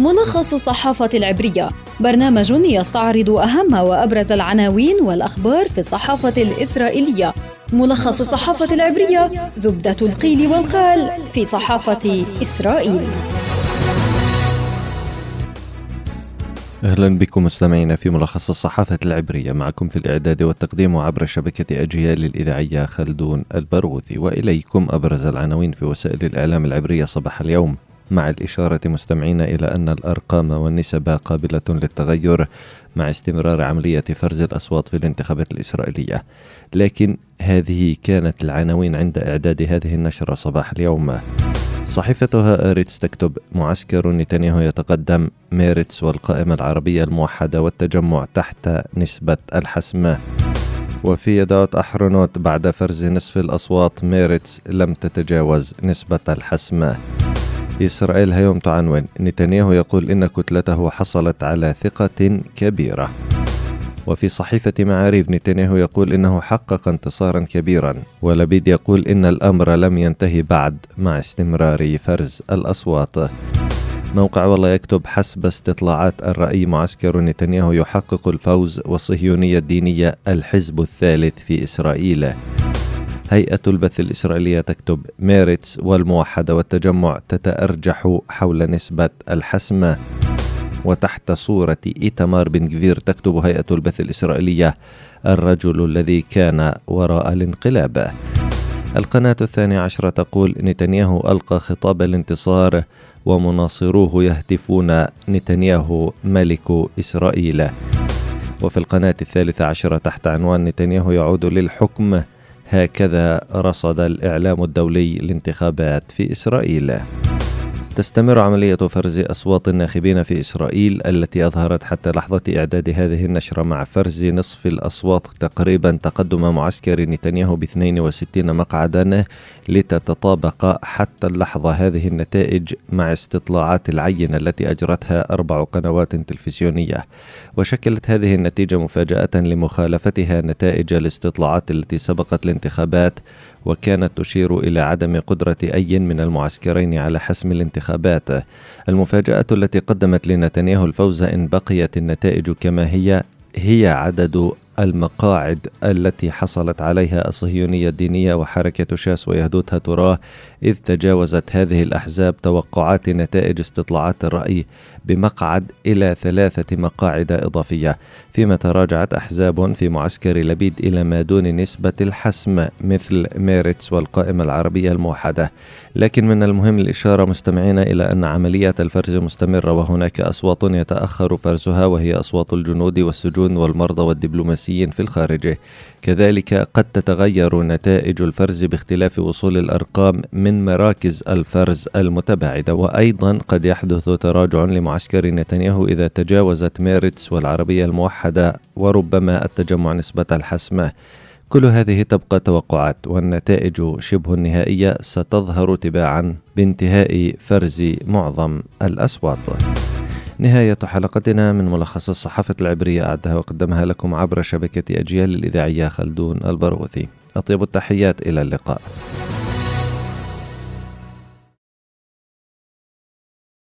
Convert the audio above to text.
ملخص الصحافة العبرية. برنامج يستعرض أهم وأبرز العناوين والأخبار في الصحافة الإسرائيلية. ملخص الصحافة العبرية زبدة القيل والقال في صحافة إسرائيل. أهلا بكم مستمعينا في ملخص الصحافة العبرية. معكم في الإعداد والتقديم عبر شبكة أجيال الإذاعية خلدون البرغوثي. وإليكم أبرز العناوين في وسائل الإعلام العبرية صباح اليوم. مع الإشارة مستمعين إلى أن الأرقام والنسب قابلة للتغير مع استمرار عملية فرز الأصوات في الانتخابات الإسرائيلية. لكن هذه كانت العناوين عند إعداد هذه النشرة صباح اليوم. صحيفة هآرتس تكتب معسكر نتنياهو يتقدم ميرتس والقائمة العربية الموحدة والتجمع تحت نسبة الحسم. وفي يديعوت أحرونوت بعد فرز نصف الأصوات ميرتس لم تتجاوز نسبة الحسم. إسرائيل هيوم تعنون نتنياهو يقول إن كتلته حصلت على ثقة كبيرة. وفي صحيفة معاريف نتنياهو يقول إنه حقق انتصارا كبيرا ولبيد يقول إن الأمر لم ينتهي بعد مع استمرار فرز الأصوات. موقع والله يكتب حسب استطلاعات الرأي معسكر نتنياهو يحقق الفوز والصهيونية الدينية الحزب الثالث في إسرائيل. هيئة البث الإسرائيلية تكتب ميرتس والموحدة والتجمع تتأرجح حول نسبة الحسم وتحت صورة إيتمار بن جفير تكتب هيئة البث الإسرائيلية الرجل الذي كان وراء الانقلاب. القناة الثانية عشرة تقول نتنياهو ألقى خطاب الانتصار ومناصروه يهتفون نتنياهو ملك إسرائيل. وفي القناة الثالثة عشرة تحت عنوان نتنياهو يعود للحكم هكذا رصد الإعلام الدولي الانتخابات في إسرائيل. تستمر عملية فرز أصوات الناخبين في إسرائيل التي أظهرت حتى لحظة إعداد هذه النشرة مع فرز نصف الأصوات تقريبا تقدم معسكر نتنياهو ب 62 مقعدا لتتطابق حتى اللحظة هذه النتائج مع استطلاعات العينة التي أجرتها أربع قنوات تلفزيونية. وشكلت هذه النتيجة مفاجأة لمخالفتها نتائج الاستطلاعات التي سبقت الانتخابات وكانت تشير إلى عدم قدرة أي من المعسكرين على حسم الانتخابات. المفاجأة التي قدمت لنتنياهو الفوز إن بقيت النتائج كما هي هي عدد المقاعد التي حصلت عليها الصهيونية الدينية وحركة شاس ويهدوتها تراه إذ تجاوزت هذه الأحزاب توقعات نتائج استطلاعات الرأي بمقعد إلى ثلاثة مقاعد إضافية فيما تراجعت أحزاب في معسكر لبيد إلى ما دون نسبة الحسم مثل ميرتس والقائمة العربية الموحدة. لكن من المهم الإشارة مستمعين إلى أن عملية الفرز مستمرة وهناك أصوات يتأخر فرزها وهي أصوات الجنود والسجون والمرضى والدبلوماسيين في الخارج. كذلك قد تتغير نتائج الفرز باختلاف وصول الأرقام من مراكز الفرز المتباعدة وأيضا قد يحدث تراجع لمعسكر نتنياهو إذا تجاوزت ميرتس والعربية الموحدة وربما التجمع نسبة الحسم كل هذه تبقى توقعات والنتائج شبه النهائية ستظهر تباعا بانتهاء فرز معظم الأصوات نهاية حلقتنا من ملخص الصحافة العبرية أعدها وقدمها لكم عبر شبكة أجيال الإذاعية خلدون البرغوثي. أطيب التحيات إلى اللقاء.